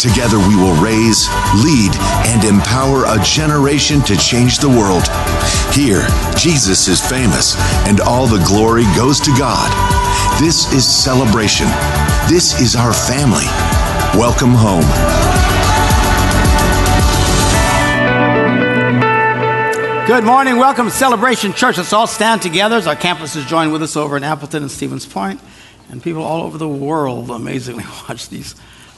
Together we will raise, lead, and empower a generation to change the world. Here, Jesus is famous, and all the glory goes to God. This is celebration. This is our family. Welcome home. Good morning. Welcome to Celebration Church. Let's all stand together as our campuses join with us over in Appleton and Stevens Point. And people all over the world amazingly watch these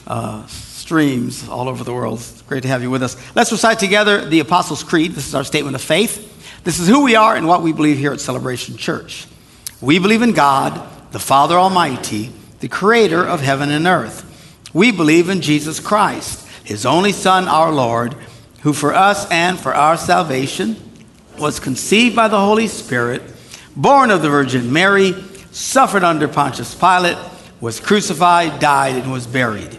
uh, streams all over the world. It's great to have you with us. Let's recite together the Apostles' Creed. This is our statement of faith. This is who we are and what we believe here at Celebration Church. We believe in God, the Father Almighty, the creator of heaven and earth. We believe in Jesus Christ, his only Son, our Lord, who for us and for our salvation was conceived by the Holy Spirit, born of the Virgin Mary, suffered under Pontius Pilate, was crucified, died, and was buried.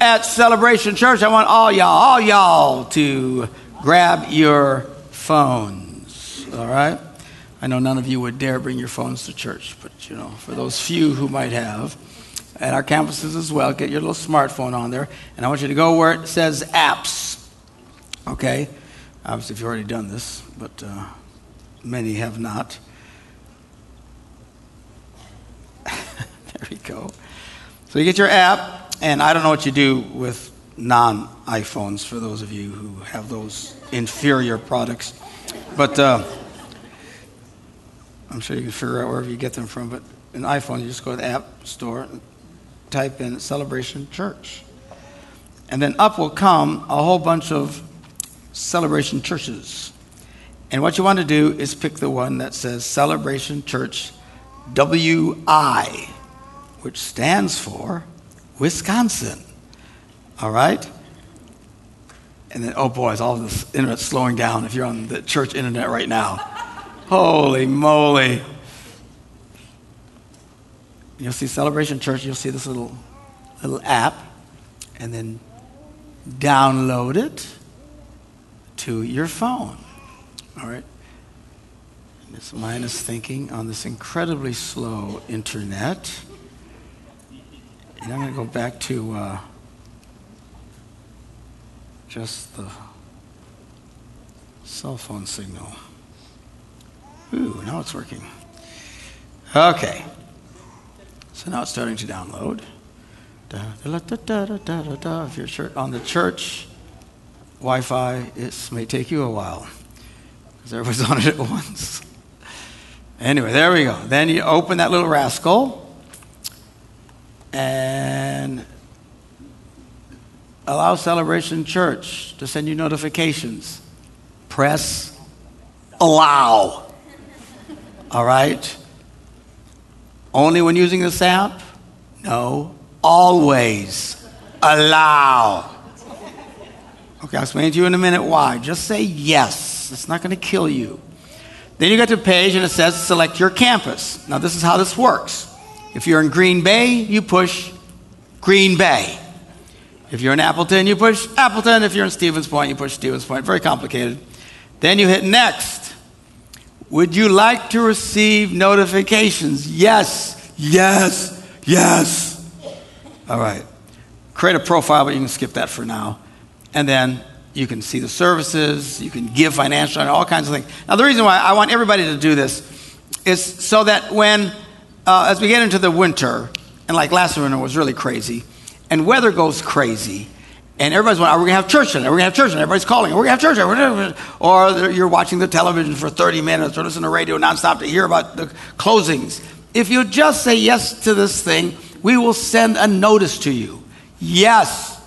at Celebration Church, I want all y'all, all y'all to grab your phones. All right? I know none of you would dare bring your phones to church, but you know, for those few who might have, at our campuses as well, get your little smartphone on there, and I want you to go where it says apps. Okay? Obviously, if you've already done this, but uh, many have not. there we go. So you get your app, and I don't know what you do with non iPhones for those of you who have those inferior products. But uh, I'm sure you can figure out wherever you get them from. But an iPhone, you just go to the App Store type in Celebration Church. And then up will come a whole bunch of celebration churches. And what you want to do is pick the one that says Celebration Church WI, which stands for Wisconsin. All right? And then, oh boy, is all this internet slowing down if you're on the church internet right now. Holy moly. You'll see Celebration Church, you'll see this little, little app, and then download it to your phone. All right? This mind is thinking on this incredibly slow internet. And I'm going to go back to uh, just the cell phone signal. Ooh, now it's working. Okay. So now it's starting to download. Da, da, da, if you're on the church Wi Fi, it may take you a while because everyone's on it at once. Anyway, there we go. Then you open that little rascal and allow Celebration Church to send you notifications. Press allow. All right? Only when using this app? No. Always allow. Okay, I'll explain to you in a minute why. Just say yes. It's not going to kill you. Then you get to the page and it says select your campus. Now, this is how this works. If you're in Green Bay, you push Green Bay. If you're in Appleton, you push Appleton. If you're in Stevens Point, you push Stevens Point. Very complicated. Then you hit next. Would you like to receive notifications? Yes, yes, yes. All right. Create a profile, but you can skip that for now. And then you can see the services, you can give financially, all kinds of things. Now, the reason why I want everybody to do this is so that when uh, as we get into the winter, and like last winter was really crazy, and weather goes crazy, and everybody's wondering, are we going to have church tonight? Are we going to have church tonight? Everybody's calling, are we going to have church tonight? Or you're watching the television for 30 minutes or listening to radio nonstop to hear about the closings. If you just say yes to this thing, we will send a notice to you. Yes,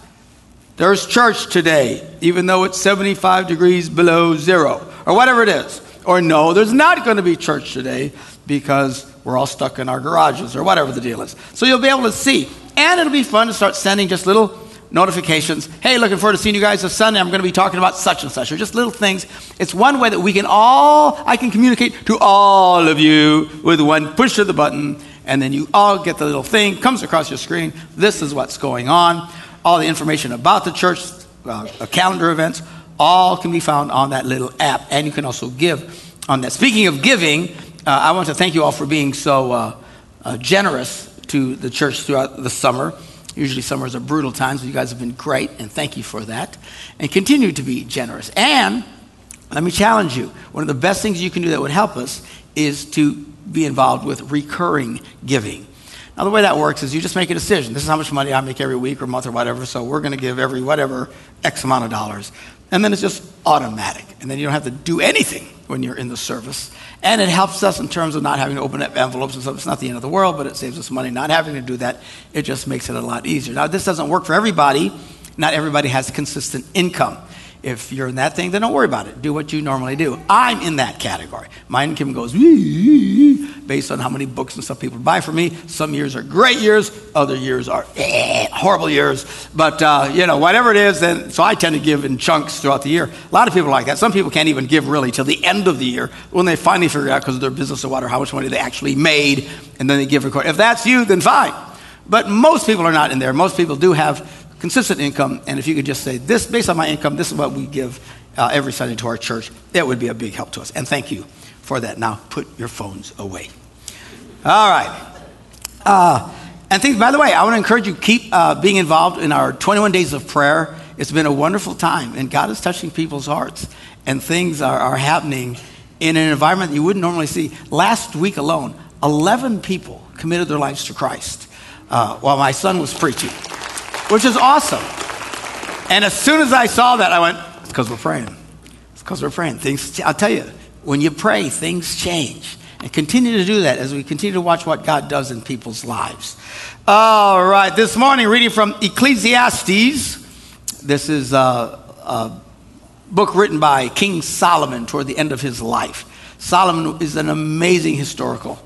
there's church today, even though it's 75 degrees below zero, or whatever it is. Or no, there's not going to be church today because we're all stuck in our garages, or whatever the deal is. So you'll be able to see. And it'll be fun to start sending just little notifications. Hey, looking forward to seeing you guys this Sunday. I'm going to be talking about such and such, or just little things. It's one way that we can all, I can communicate to all of you with one push of the button, and then you all get the little thing, comes across your screen. This is what's going on. All the information about the church, uh, calendar events, all can be found on that little app, and you can also give on that. Speaking of giving, uh, I want to thank you all for being so uh, uh generous to the church throughout the summer. Usually, summers are brutal times, but you guys have been great, and thank you for that. And continue to be generous. And let me challenge you one of the best things you can do that would help us is to be involved with recurring giving. Now, the way that works is you just make a decision. This is how much money I make every week or month or whatever, so we're going to give every whatever X amount of dollars. And then it's just automatic. And then you don't have to do anything when you're in the service. And it helps us in terms of not having to open up envelopes and stuff. It's not the end of the world, but it saves us money not having to do that. It just makes it a lot easier. Now, this doesn't work for everybody. Not everybody has consistent income. If you're in that thing, then don't worry about it. Do what you normally do. I'm in that category. My income goes based on how many books and stuff people buy for me. Some years are great years, other years are eh, horrible years. But, uh, you know, whatever it is, then, so I tend to give in chunks throughout the year. A lot of people like that. Some people can't even give really till the end of the year when they finally figure out because of their business or whatever how much money they actually made, and then they give a quarter. If that's you, then fine. But most people are not in there. Most people do have consistent income, and if you could just say, this, based on my income, this is what we give uh, every Sunday to our church, it would be a big help to us. And thank you for that. Now, put your phones away. All right. Uh, and things, by the way, I want to encourage you, keep uh, being involved in our 21 days of prayer. It's been a wonderful time, and God is touching people's hearts, and things are, are happening in an environment that you wouldn't normally see. Last week alone, 11 people committed their lives to Christ uh, while my son was preaching which is awesome. And as soon as I saw that, I went, it's because we're praying. It's because we're praying. Things, I'll tell you, when you pray, things change. And continue to do that as we continue to watch what God does in people's lives. All right, this morning, reading from Ecclesiastes. This is a, a book written by King Solomon toward the end of his life. Solomon is an amazing historical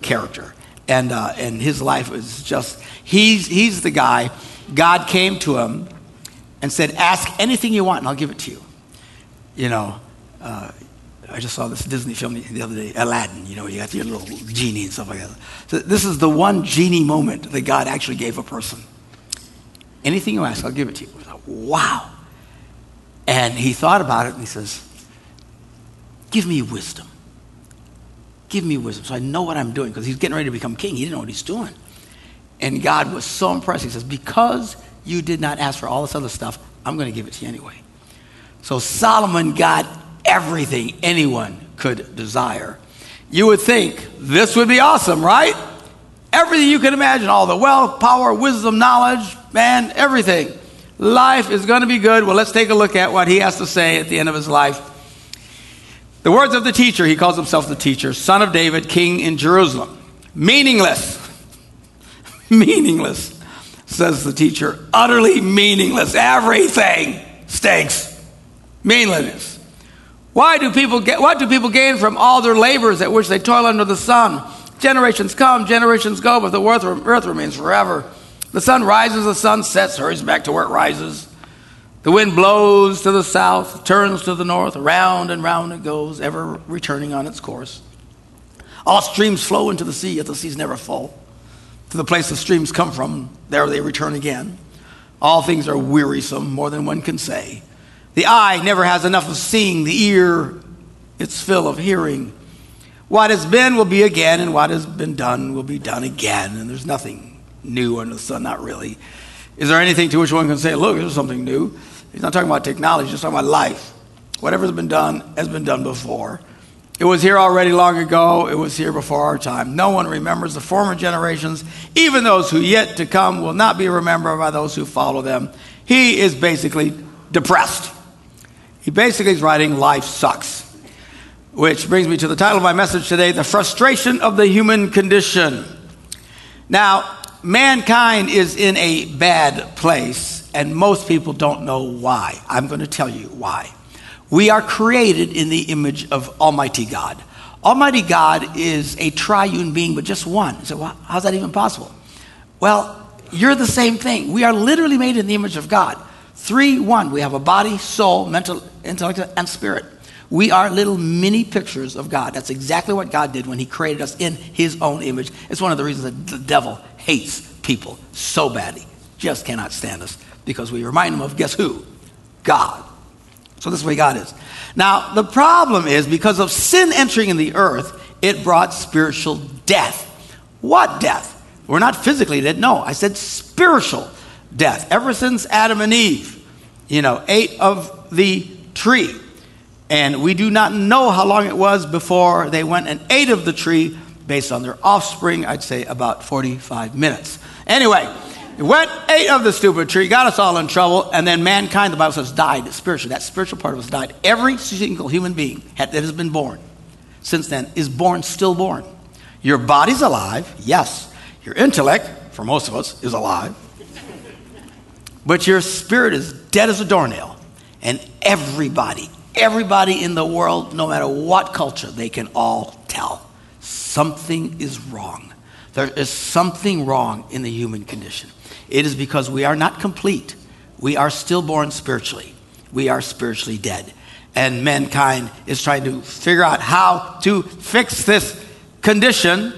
character. And, uh, and his life is just, he's, he's the guy God came to him and said, Ask anything you want and I'll give it to you. You know, uh, I just saw this Disney film the other day, Aladdin, you know, you got your little genie and stuff like that. So this is the one genie moment that God actually gave a person. Anything you ask, I'll give it to you. Wow. And he thought about it and he says, Give me wisdom. Give me wisdom so I know what I'm doing because he's getting ready to become king. He didn't know what he's doing. And God was so impressed. He says, Because you did not ask for all this other stuff, I'm going to give it to you anyway. So Solomon got everything anyone could desire. You would think this would be awesome, right? Everything you can imagine all the wealth, power, wisdom, knowledge, man, everything. Life is going to be good. Well, let's take a look at what he has to say at the end of his life. The words of the teacher, he calls himself the teacher, son of David, king in Jerusalem. Meaningless meaningless, says the teacher. Utterly meaningless. Everything stinks. Meaningless. Why do people get, what do people gain from all their labors at which they toil under the sun? Generations come, generations go, but the earth remains forever. The sun rises, the sun sets, hurries back to where it rises. The wind blows to the south, turns to the north, round and round it goes, ever returning on its course. All streams flow into the sea, yet the seas never full to the place the streams come from. There they return again. All things are wearisome, more than one can say. The eye never has enough of seeing, the ear, its fill of hearing. What has been will be again, and what has been done will be done again. And there's nothing new under the sun, not really. Is there anything to which one can say, look, there's something new? He's not talking about technology, he's talking about life. Whatever's been done has been done before. It was here already long ago. It was here before our time. No one remembers the former generations. Even those who yet to come will not be remembered by those who follow them. He is basically depressed. He basically is writing Life Sucks. Which brings me to the title of my message today The Frustration of the Human Condition. Now, mankind is in a bad place, and most people don't know why. I'm going to tell you why. We are created in the image of Almighty God. Almighty God is a triune being, but just one. So, how's that even possible? Well, you're the same thing. We are literally made in the image of God. Three, one. We have a body, soul, mental, intellect, and spirit. We are little mini pictures of God. That's exactly what God did when He created us in His own image. It's one of the reasons that the devil hates people so badly. Just cannot stand us because we remind them of guess who? God. So this is way God is. Now, the problem is because of sin entering in the earth, it brought spiritual death. What death? We're not physically dead. No, I said spiritual death. Ever since Adam and Eve, you know, ate of the tree. And we do not know how long it was before they went and ate of the tree based on their offspring. I'd say about 45 minutes. Anyway, went, ate of the stupid tree, got us all in trouble, and then mankind, the Bible says, died spiritually. That spiritual part of us died. Every single human being that has been born since then is born, still born. Your body's alive, yes. Your intellect, for most of us, is alive. But your spirit is dead as a doornail. And everybody, everybody in the world, no matter what culture, they can all tell something is wrong. There is something wrong in the human condition. It is because we are not complete. We are stillborn spiritually. We are spiritually dead. And mankind is trying to figure out how to fix this condition.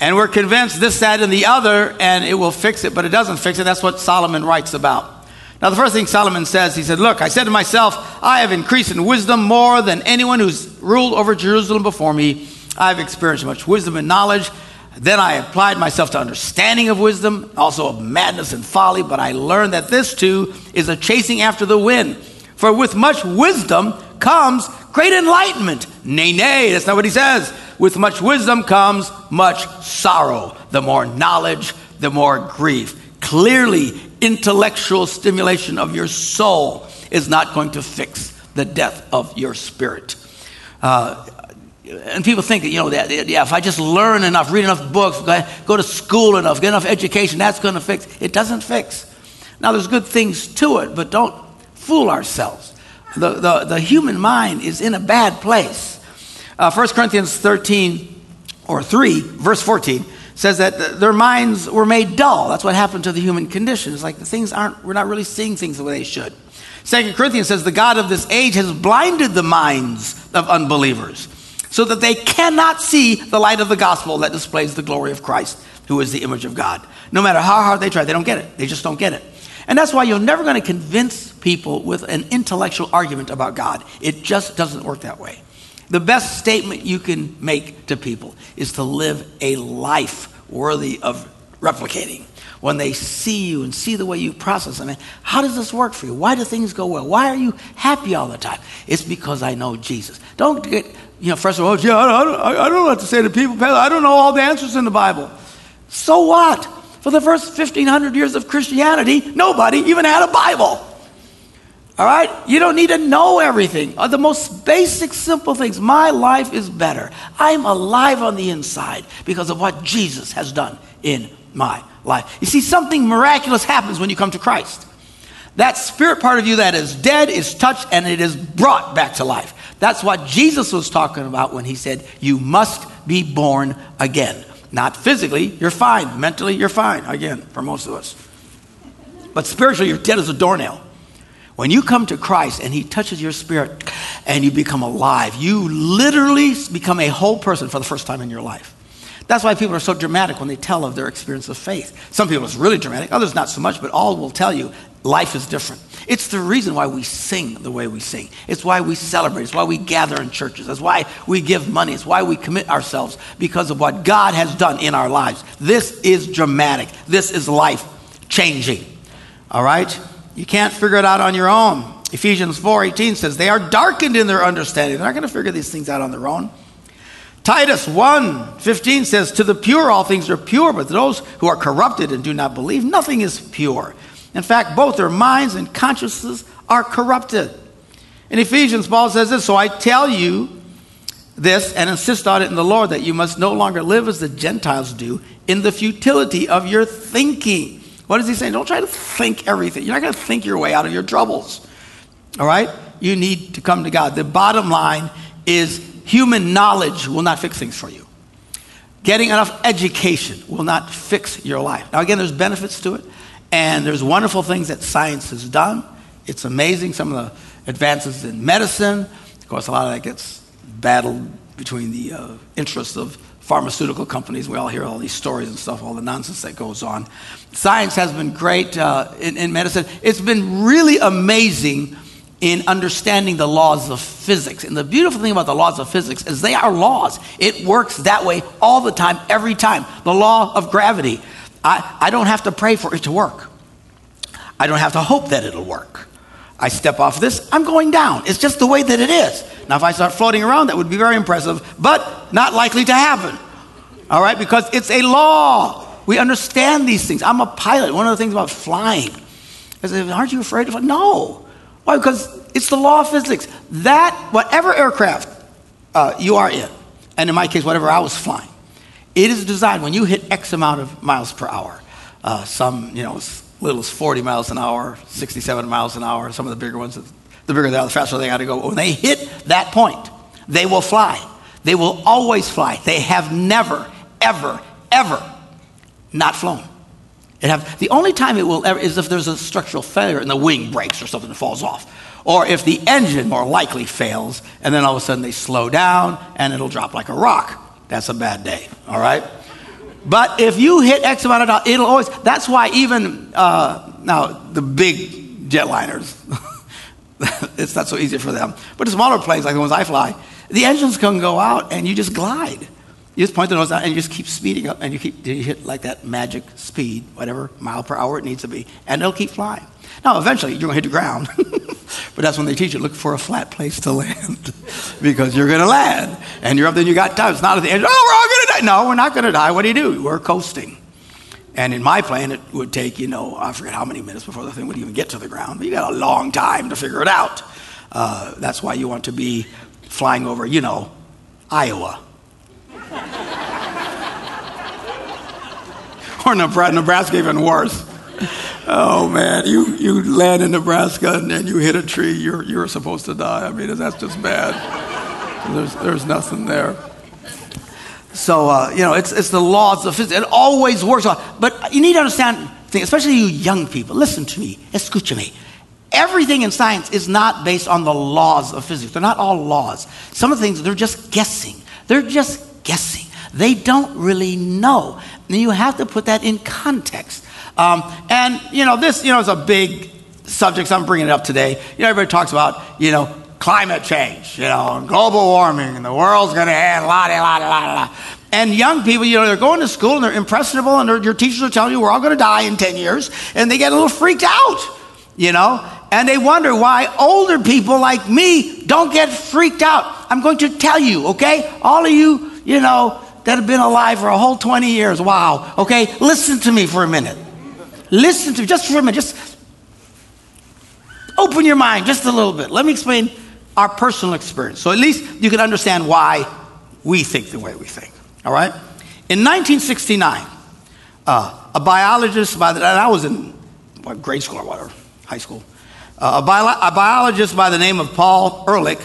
And we're convinced this, that, and the other, and it will fix it, but it doesn't fix it. That's what Solomon writes about. Now, the first thing Solomon says, he said, Look, I said to myself, I have increased in wisdom more than anyone who's ruled over Jerusalem before me. I've experienced much wisdom and knowledge. Then I applied myself to understanding of wisdom, also of madness and folly, but I learned that this too is a chasing after the wind. For with much wisdom comes great enlightenment. Nay, nay, that's not what he says. With much wisdom comes much sorrow. The more knowledge, the more grief. Clearly, intellectual stimulation of your soul is not going to fix the death of your spirit. Uh, and people think, you know, that, yeah, if I just learn enough, read enough books, go to school enough, get enough education, that's going to fix. It doesn't fix. Now, there's good things to it, but don't fool ourselves. The, the, the human mind is in a bad place. Uh, 1 Corinthians 13 or 3, verse 14, says that their minds were made dull. That's what happened to the human condition. It's like the things aren't, we're not really seeing things the way they should. Second Corinthians says the God of this age has blinded the minds of unbelievers so that they cannot see the light of the gospel that displays the glory of Christ, who is the image of God. No matter how hard they try, they don't get it. They just don't get it. And that's why you're never going to convince people with an intellectual argument about God. It just doesn't work that way. The best statement you can make to people is to live a life worthy of replicating. When they see you and see the way you process them, how does this work for you? Why do things go well? Why are you happy all the time? It's because I know Jesus. Don't get you know, first of all, yeah, I don't, I don't know what to say to people. I don't know all the answers in the Bible. So what? For the first 1500 years of Christianity, nobody even had a Bible. All right? You don't need to know everything. Uh, the most basic, simple things. My life is better. I'm alive on the inside because of what Jesus has done in my life. You see, something miraculous happens when you come to Christ. That spirit part of you that is dead is touched and it is brought back to life. That's what Jesus was talking about when he said, You must be born again. Not physically, you're fine. Mentally, you're fine, again, for most of us. But spiritually, you're dead as a doornail. When you come to Christ and He touches your spirit and you become alive, you literally become a whole person for the first time in your life. That's why people are so dramatic when they tell of their experience of faith. Some people it's really dramatic, others not so much, but all will tell you life is different. It's the reason why we sing the way we sing. It's why we celebrate. It's why we gather in churches. It's why we give money. It's why we commit ourselves because of what God has done in our lives. This is dramatic. This is life changing. All right? You can't figure it out on your own. Ephesians 4:18 says they are darkened in their understanding. They're not going to figure these things out on their own. Titus 1:15 says to the pure all things are pure, but those who are corrupted and do not believe nothing is pure. In fact, both their minds and consciences are corrupted. In Ephesians, Paul says this So I tell you, this and insist on it in the Lord that you must no longer live as the Gentiles do in the futility of your thinking. What is he saying? Don't try to think everything. You're not going to think your way out of your troubles. All right? You need to come to God. The bottom line is human knowledge will not fix things for you. Getting enough education will not fix your life. Now, again, there's benefits to it, and there's wonderful things that science has done. It's amazing, some of the advances in medicine. Of course, a lot of that gets battled between the uh, interests of pharmaceutical companies. We all hear all these stories and stuff, all the nonsense that goes on. Science has been great uh, in, in medicine. It's been really amazing in understanding the laws of physics. And the beautiful thing about the laws of physics is they are laws. It works that way all the time, every time. The law of gravity. I, I don't have to pray for it to work. I don't have to hope that it'll work. I step off this, I'm going down. It's just the way that it is. Now, if I start floating around, that would be very impressive, but not likely to happen. All right, because it's a law. We understand these things. I'm a pilot. One of the things about flying is, aren't you afraid of? fly? No. Why? Because it's the law of physics. That, whatever aircraft uh, you are in, and in my case, whatever I was flying, it is designed when you hit X amount of miles per hour, uh, some, you know, as little as 40 miles an hour, 67 miles an hour, some of the bigger ones, the bigger they are, the faster they got to go. When they hit that point, they will fly. They will always fly. They have never, ever, ever not flown. It have, the only time it will ever is if there's a structural failure and the wing breaks or something falls off. Or if the engine more likely fails and then all of a sudden they slow down and it'll drop like a rock. That's a bad day, all right? But if you hit X amount of dollars, it'll always, that's why even, uh, now the big jetliners, it's not so easy for them. But the smaller planes, like the ones I fly, the engines can go out and you just glide. You just point the nose out and you just keep speeding up and you keep you hit like that magic speed, whatever mile per hour it needs to be, and it'll keep flying. Now, eventually, you're going to hit the ground. but that's when they teach you look for a flat place to land because you're going to land. And you're up there and you got time. It's not at the end, oh, we're all going to die. No, we're not going to die. What do you do? We're coasting. And in my plane, it would take, you know, I forget how many minutes before the thing would even get to the ground. But you got a long time to figure it out. Uh, that's why you want to be flying over, you know, Iowa or Nebraska, Nebraska even worse. Oh man, you, you land in Nebraska and then you hit a tree, you're, you're supposed to die. I mean, that's just bad. There's, there's nothing there. So, uh, you know, it's, it's the laws of physics. It always works. But you need to understand, things, especially you young people, listen to me, escucha me. Everything in science is not based on the laws of physics. They're not all laws. Some of the things, they're just guessing. They're just guessing. They don't really know. And you have to put that in context. Um, and, you know, this, you know, is a big subject, so I'm bringing it up today. You know, everybody talks about, you know, climate change, you know, and global warming, and the world's going to end, la la la la la. And young people, you know, they're going to school and they're impressionable, and your teachers are telling you we're all going to die in 10 years, and they get a little freaked out, you know, and they wonder why older people like me don't get freaked out. I'm going to tell you, okay? All of you you know, that have been alive for a whole 20 years. Wow. Okay, listen to me for a minute. Listen to me just for a minute. Just open your mind just a little bit. Let me explain our personal experience. So at least you can understand why we think the way we think. All right? In 1969, uh, a biologist by the, and I was in what, grade school or whatever, high school, uh, a, bio, a biologist by the name of Paul Ehrlich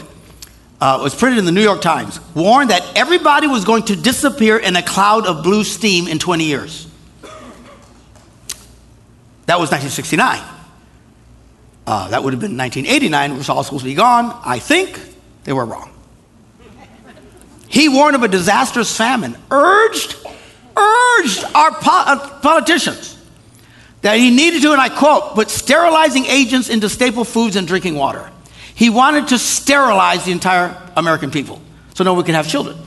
uh, was printed in the New York Times, warned that everybody was going to disappear in a cloud of blue steam in 20 years. That was 1969. Uh, that would have been 1989, which was all supposed to be gone. I think they were wrong. He warned of a disastrous famine, urged, urged our po- uh, politicians that he needed to, and I quote, put sterilizing agents into staple foods and drinking water. He wanted to sterilize the entire American people so no one could have children.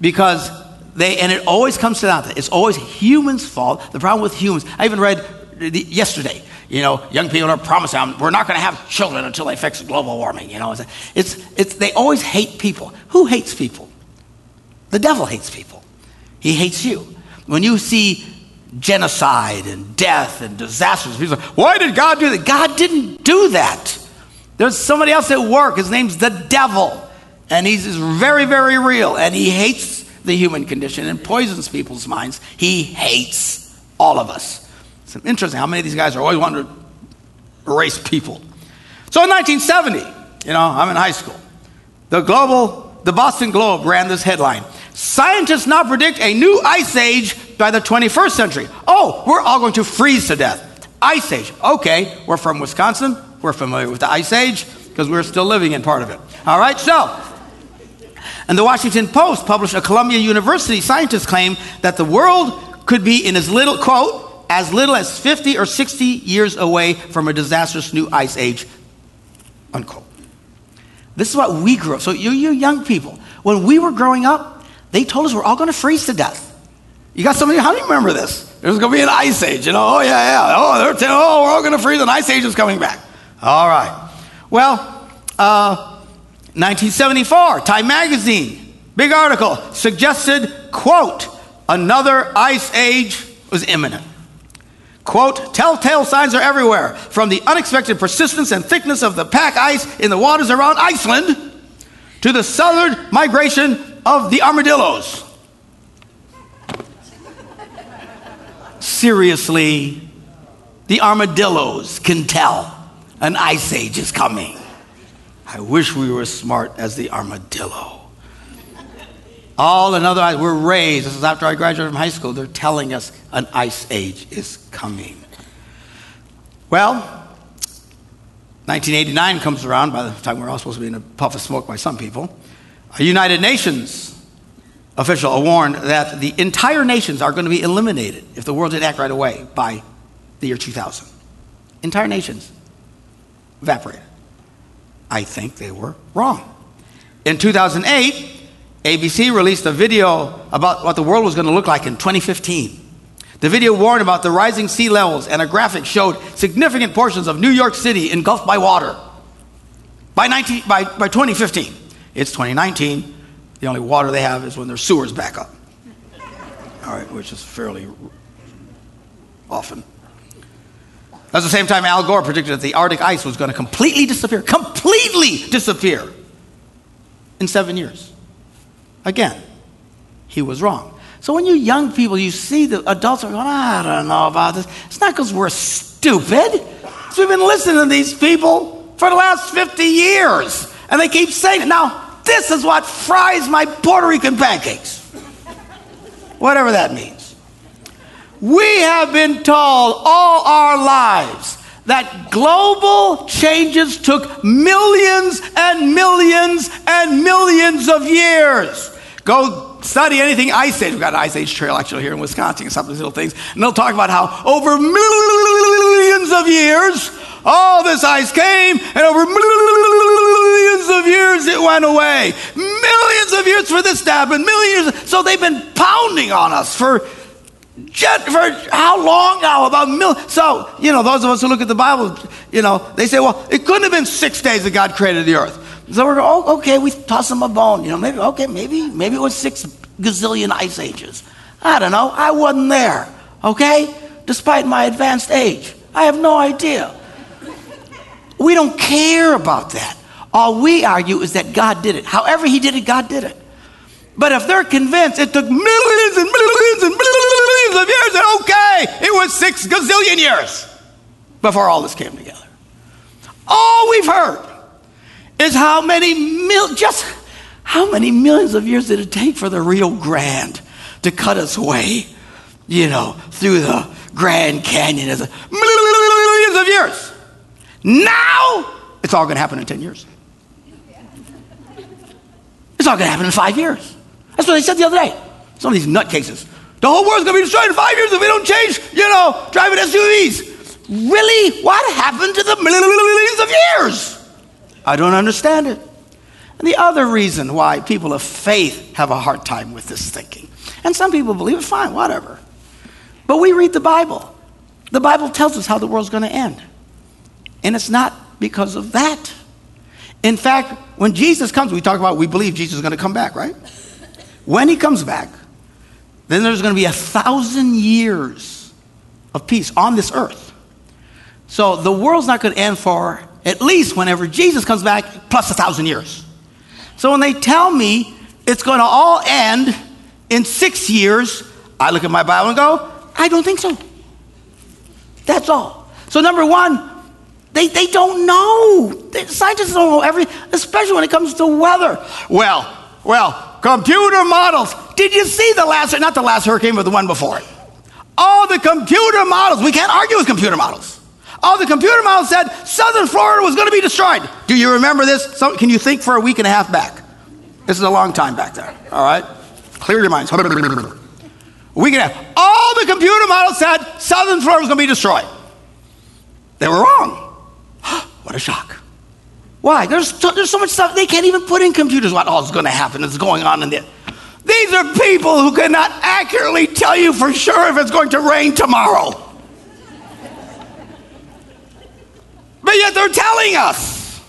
Because they, and it always comes to that, it's always humans' fault. The problem with humans, I even read yesterday, you know, young people are promising we're not going to have children until they fix global warming. You know, it's, it's, they always hate people. Who hates people? The devil hates people. He hates you. When you see genocide and death and disasters, people say, why did God do that? God didn't do that. There's somebody else at work. His name's the devil. And he's very, very real. And he hates the human condition and poisons people's minds. He hates all of us. It's interesting how many of these guys are always wanting to erase people. So in 1970, you know, I'm in high school. The global, the Boston Globe ran this headline. Scientists now predict a new ice age by the 21st century. Oh, we're all going to freeze to death. Ice age. Okay, we're from Wisconsin. We're familiar with the ice age because we're still living in part of it. All right, so. And the Washington Post published a Columbia University scientist claim that the world could be in as little, quote, as little as 50 or 60 years away from a disastrous new ice age, unquote. This is what we grew up. So you, you young people, when we were growing up, they told us we're all going to freeze to death. You got somebody, how do you remember this? There's going to be an ice age, you know? Oh, yeah, yeah. Oh, they're telling, oh, we're all going to freeze, an ice age is coming back. All right. Well, uh, 1974, Time Magazine, big article, suggested, quote, another ice age was imminent. Quote, telltale signs are everywhere, from the unexpected persistence and thickness of the pack ice in the waters around Iceland to the southern migration of the armadillos. Seriously, the armadillos can tell an ice age is coming. I wish we were as smart as the armadillo. All another, we're raised. This is after I graduated from high school. They're telling us an ice age is coming. Well, 1989 comes around by the time we're all supposed to be in a puff of smoke by some people. A United Nations official warned that the entire nations are going to be eliminated if the world didn't act right away by the year 2000. Entire nations evaporated. I think they were wrong. In 2008, ABC released a video about what the world was going to look like in 2015. The video warned about the rising sea levels, and a graphic showed significant portions of New York City engulfed by water. By, 19, by, by 2015, it's 2019. The only water they have is when their sewers back up. All right, which is fairly often. At the same time, Al Gore predicted that the Arctic ice was going to completely disappear, completely disappear in seven years. Again, he was wrong. So when you young people, you see the adults are going, I don't know about this. It's not because we're stupid. We've been listening to these people for the last 50 years. And they keep saying. Now, this is what fries my Puerto Rican pancakes. Whatever that means. We have been told all our lives that global changes took millions and millions and millions of years. Go study anything Ice Age. We've got an Ice Age trail actually here in Wisconsin, and some of these little things. And they'll talk about how over millions of years, all this ice came, and over millions of years it went away. Millions of years for this to happen, millions. So they've been pounding on us for, for how long now? About mil. So, you know, those of us who look at the Bible, you know, they say, well, it couldn't have been six days that God created the earth. So we're oh, okay, we toss them a bone. You know, maybe, okay, maybe, maybe it was six gazillion ice ages. I don't know. I wasn't there, okay? Despite my advanced age. I have no idea. We don't care about that. All we argue is that God did it. However, He did it, God did it. But if they're convinced it took millions and millions and millions of years, then okay, it was six gazillion years before all this came together. All we've heard is how many mil, just how many millions of years did it take for the Rio Grande to cut its way, you know, through the Grand Canyon? As Millions of years. Now, it's all going to happen in 10 years. It's all going to happen in five years. That's what they said the other day. Some of these nutcases. The whole world's going to be destroyed in five years if we don't change, you know, driving SUVs. Really? What happened to the millions of years? I don't understand it. And the other reason why people of faith have a hard time with this thinking, and some people believe it, fine, whatever. But we read the Bible. The Bible tells us how the world's going to end. And it's not because of that. In fact, when Jesus comes, we talk about we believe Jesus is going to come back, right? When he comes back, then there's going to be a thousand years of peace on this earth. So the world's not going to end for at least whenever Jesus comes back, plus a thousand years. So when they tell me it's going to all end in six years, I look at my Bible and go, I don't think so. That's all. So, number one, they, they don't know. They, scientists don't know everything, especially when it comes to weather. Well, well, computer models. Did you see the last, not the last hurricane, but the one before it? All the computer models, we can't argue with computer models. All the computer models said southern Florida was going to be destroyed. Do you remember this? So, can you think for a week and a half back? This is a long time back there, all right? Clear your minds. And a half. All the computer models said southern Florida was going to be destroyed. They were wrong. what a shock. Why? There's, there's so much stuff they can't even put in computers what all is going to happen, is going on in there. These are people who cannot accurately tell you for sure if it's going to rain tomorrow. but yet they're telling us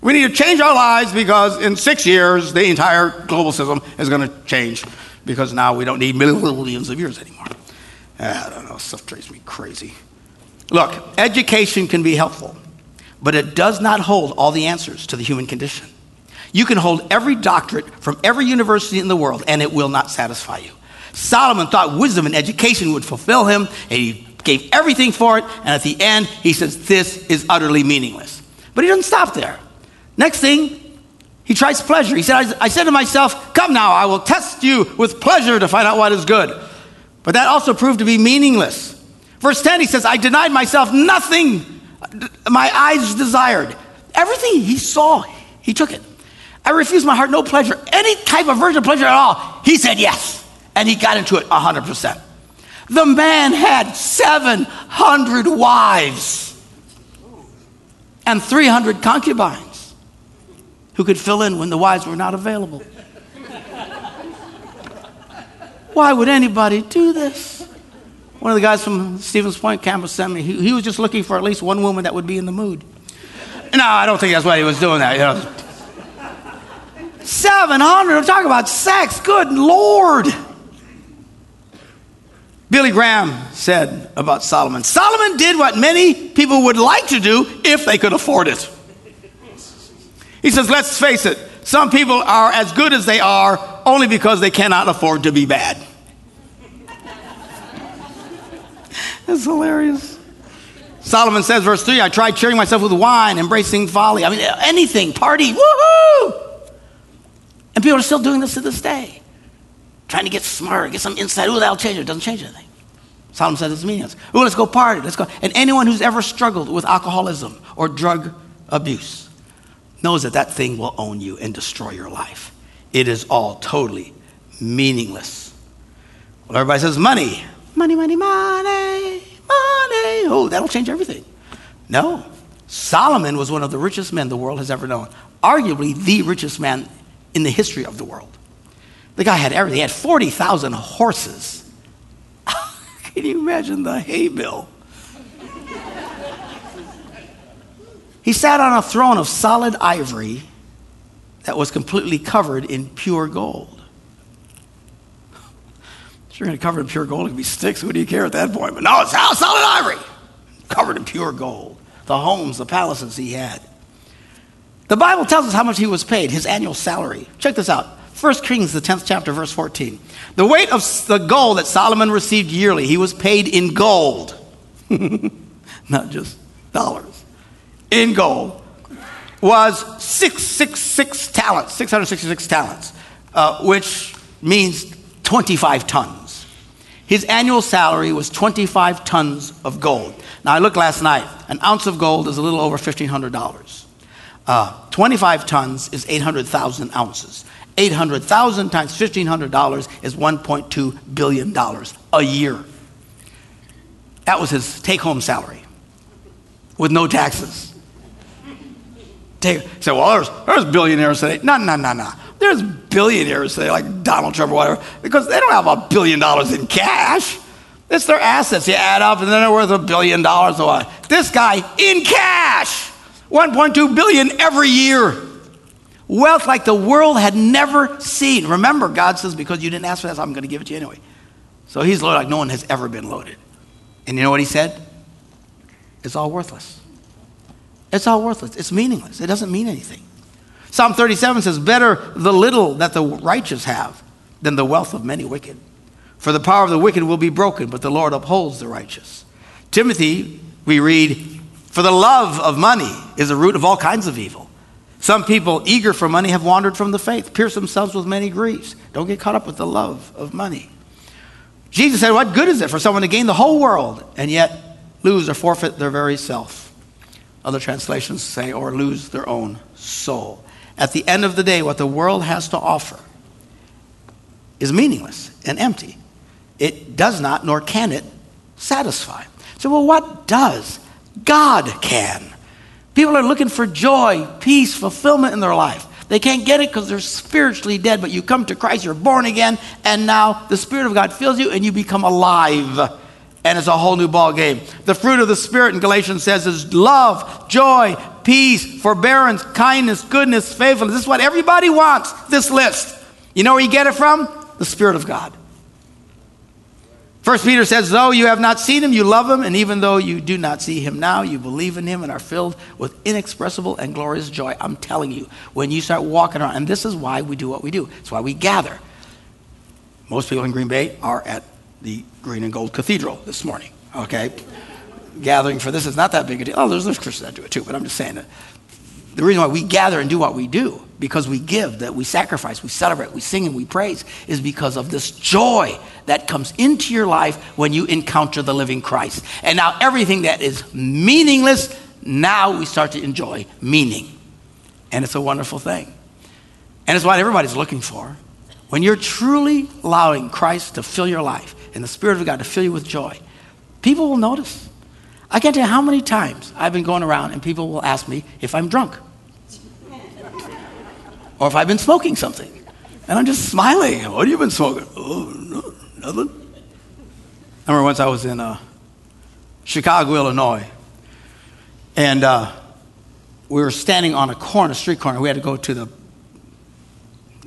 we need to change our lives because in six years the entire global system is going to change because now we don't need millions of years anymore. Ah, I don't know, stuff drives me crazy. Look, education can be helpful, but it does not hold all the answers to the human condition. You can hold every doctorate from every university in the world, and it will not satisfy you. Solomon thought wisdom and education would fulfill him, and he gave everything for it, and at the end, he says, This is utterly meaningless. But he doesn't stop there. Next thing, he tries pleasure. He said, I, I said to myself, Come now, I will test you with pleasure to find out what is good. But that also proved to be meaningless. Verse 10, he says, I denied myself nothing my eyes desired. Everything he saw, he took it. I refused my heart no pleasure, any type of virgin pleasure at all. He said yes, and he got into it 100%. The man had 700 wives and 300 concubines who could fill in when the wives were not available. Why would anybody do this? One of the guys from Stevens Point campus sent me. He, he, was just looking for at least one woman that would be in the mood. No, I don't think that's why he was doing that. You know. 700, I'm talking about sex. Good Lord. Billy Graham said about Solomon Solomon did what many people would like to do if they could afford it. He says, let's face it, some people are as good as they are only because they cannot afford to be bad. That's hilarious. Solomon says, verse 3 I tried cheering myself with wine, embracing folly. I mean, anything, party, woohoo! And people are still doing this to this day. Trying to get smarter, get some insight. Ooh, that'll change it. It doesn't change anything. Solomon says it's meaningless. Ooh, let's go party. Let's go. And anyone who's ever struggled with alcoholism or drug abuse knows that that thing will own you and destroy your life. It is all totally meaningless. Well, everybody says money. Money, money, money, money. Oh, that'll change everything. No. Solomon was one of the richest men the world has ever known. Arguably the richest man in the history of the world. The guy had everything. He had 40,000 horses. Can you imagine the hay bill? he sat on a throne of solid ivory that was completely covered in pure gold. If you're going to cover it in pure gold, it could be sticks. Who do you care at that point? But no, it's solid ivory, covered in pure gold. The homes, the palaces he had. The Bible tells us how much he was paid, his annual salary. Check this out. 1 Kings, the 10th chapter, verse 14. The weight of the gold that Solomon received yearly, he was paid in gold, not just dollars, in gold, was 666 talents, 666 talents, uh, which means 25 tons. His annual salary was 25 tons of gold. Now, I looked last night. An ounce of gold is a little over $1,500. Uh, 25 tons is 800,000 ounces. 800,000 times $1,500 is $1.2 billion a year. That was his take home salary with no taxes. Take, say, well, there's, there's billionaires today. No, no, no, no. There's billionaires today, like Donald Trump or whatever, because they don't have a billion dollars in cash. It's their assets. You add up and then they're worth a billion dollars or what. This guy in cash 1.2 billion every year. Wealth like the world had never seen. Remember, God says, because you didn't ask for that, I'm going to give it to you anyway. So he's loaded like no one has ever been loaded. And you know what he said? It's all worthless. It's all worthless. It's meaningless. It doesn't mean anything. Psalm 37 says, Better the little that the righteous have than the wealth of many wicked. For the power of the wicked will be broken, but the Lord upholds the righteous. Timothy, we read, For the love of money is the root of all kinds of evil. Some people, eager for money, have wandered from the faith, pierced themselves with many griefs. Don't get caught up with the love of money. Jesus said, What good is it for someone to gain the whole world and yet lose or forfeit their very self? Other translations say, or lose their own soul. At the end of the day, what the world has to offer is meaningless and empty. It does not, nor can it, satisfy. So, well, what does? God can. People are looking for joy, peace, fulfillment in their life. They can't get it because they're spiritually dead, but you come to Christ, you're born again, and now the Spirit of God fills you and you become alive. And it's a whole new ball game. The fruit of the Spirit in Galatians says is love, joy, peace, forbearance, kindness, goodness, faithfulness. This is what everybody wants, this list. You know where you get it from? The Spirit of God. First Peter says, though you have not seen him, you love him, and even though you do not see him now, you believe in him and are filled with inexpressible and glorious joy. I'm telling you, when you start walking around, and this is why we do what we do. It's why we gather. Most people in Green Bay are at the Green and Gold Cathedral this morning, okay? Gathering for this is not that big a deal. Oh, there's, there's Christians that do it too, but I'm just saying that the reason why we gather and do what we do, because we give, that we sacrifice, we celebrate, we sing, and we praise, is because of this joy that comes into your life when you encounter the living Christ. And now everything that is meaningless, now we start to enjoy meaning. And it's a wonderful thing. And it's what everybody's looking for. When you're truly allowing Christ to fill your life and the Spirit of God to fill you with joy, people will notice. I can't tell you how many times I've been going around and people will ask me if I'm drunk or if I've been smoking something. And I'm just smiling. What have you been smoking? Oh, no, nothing. I remember once I was in uh, Chicago, Illinois, and uh, we were standing on a corner, a street corner. We had to go to the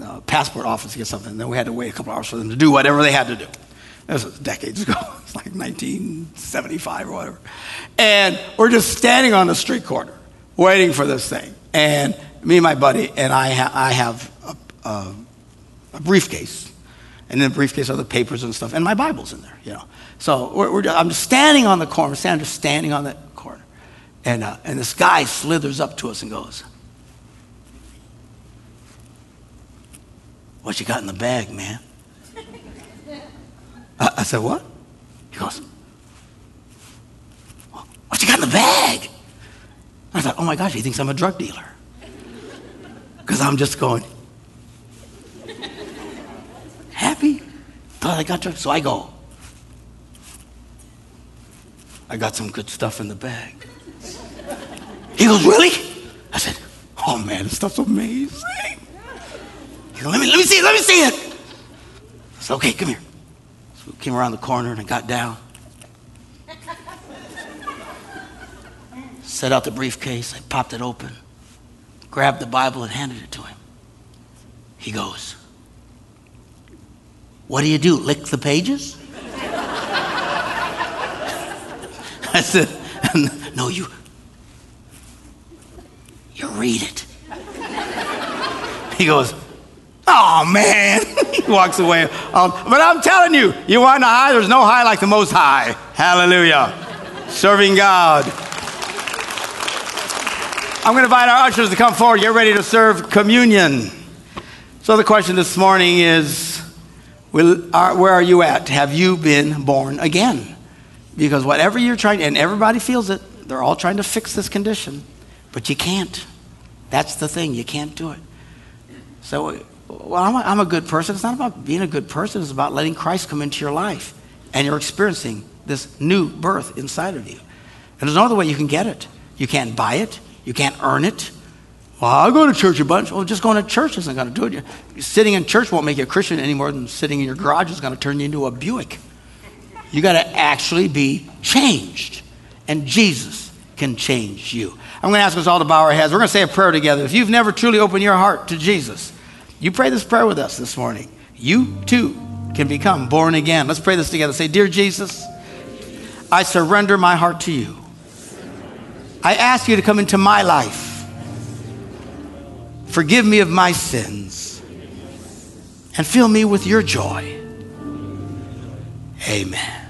uh, passport office to get something. And then we had to wait a couple hours for them to do whatever they had to do. This was decades ago. It's like 1975 or whatever. And we're just standing on the street corner waiting for this thing. And me and my buddy, and I, ha- I have a, a, a, briefcase. And in the briefcase are the papers and stuff. And my Bible's in there, you know. So we're, we're, I'm just standing on the corner, standing, just standing on the corner. And, uh, and this guy slithers up to us and goes, What you got in the bag, man? I, I said, What? He goes, What you got in the bag? I thought, Oh my gosh, he thinks I'm a drug dealer. Because I'm just going, Happy? Thought I got drugs. So I go, I got some good stuff in the bag. He goes, Really? I said, Oh man, this stuff's amazing. He goes, Let me, let me see it, let me see it. I said, Okay, come here. So came around the corner and I got down. Set out the briefcase, I popped it open, grabbed the Bible and handed it to him. He goes, What do you do? Lick the pages? I said, No, you you read it. He goes, Oh man, he walks away. Um, but I'm telling you, you want a high? There's no high like the Most High. Hallelujah. Serving God. I'm going to invite our ushers to come forward. Get ready to serve communion. So the question this morning is, will, are, where are you at? Have you been born again? Because whatever you're trying, and everybody feels it, they're all trying to fix this condition, but you can't. That's the thing, you can't do it. So well, I'm a, I'm a good person. It's not about being a good person, it's about letting Christ come into your life. And you're experiencing this new birth inside of you. And there's no other way you can get it. You can't buy it, you can't earn it. Well, I go to church a bunch. Well, just going to church isn't going to do it. Sitting in church won't make you a Christian any more than sitting in your garage is going to turn you into a Buick. You got to actually be changed. And Jesus can change you. I'm going to ask us all to bow our heads. We're going to say a prayer together. If you've never truly opened your heart to Jesus, you pray this prayer with us this morning. You too can become born again. Let's pray this together. Say, Dear Jesus, I surrender my heart to you. I ask you to come into my life. Forgive me of my sins and fill me with your joy. Amen.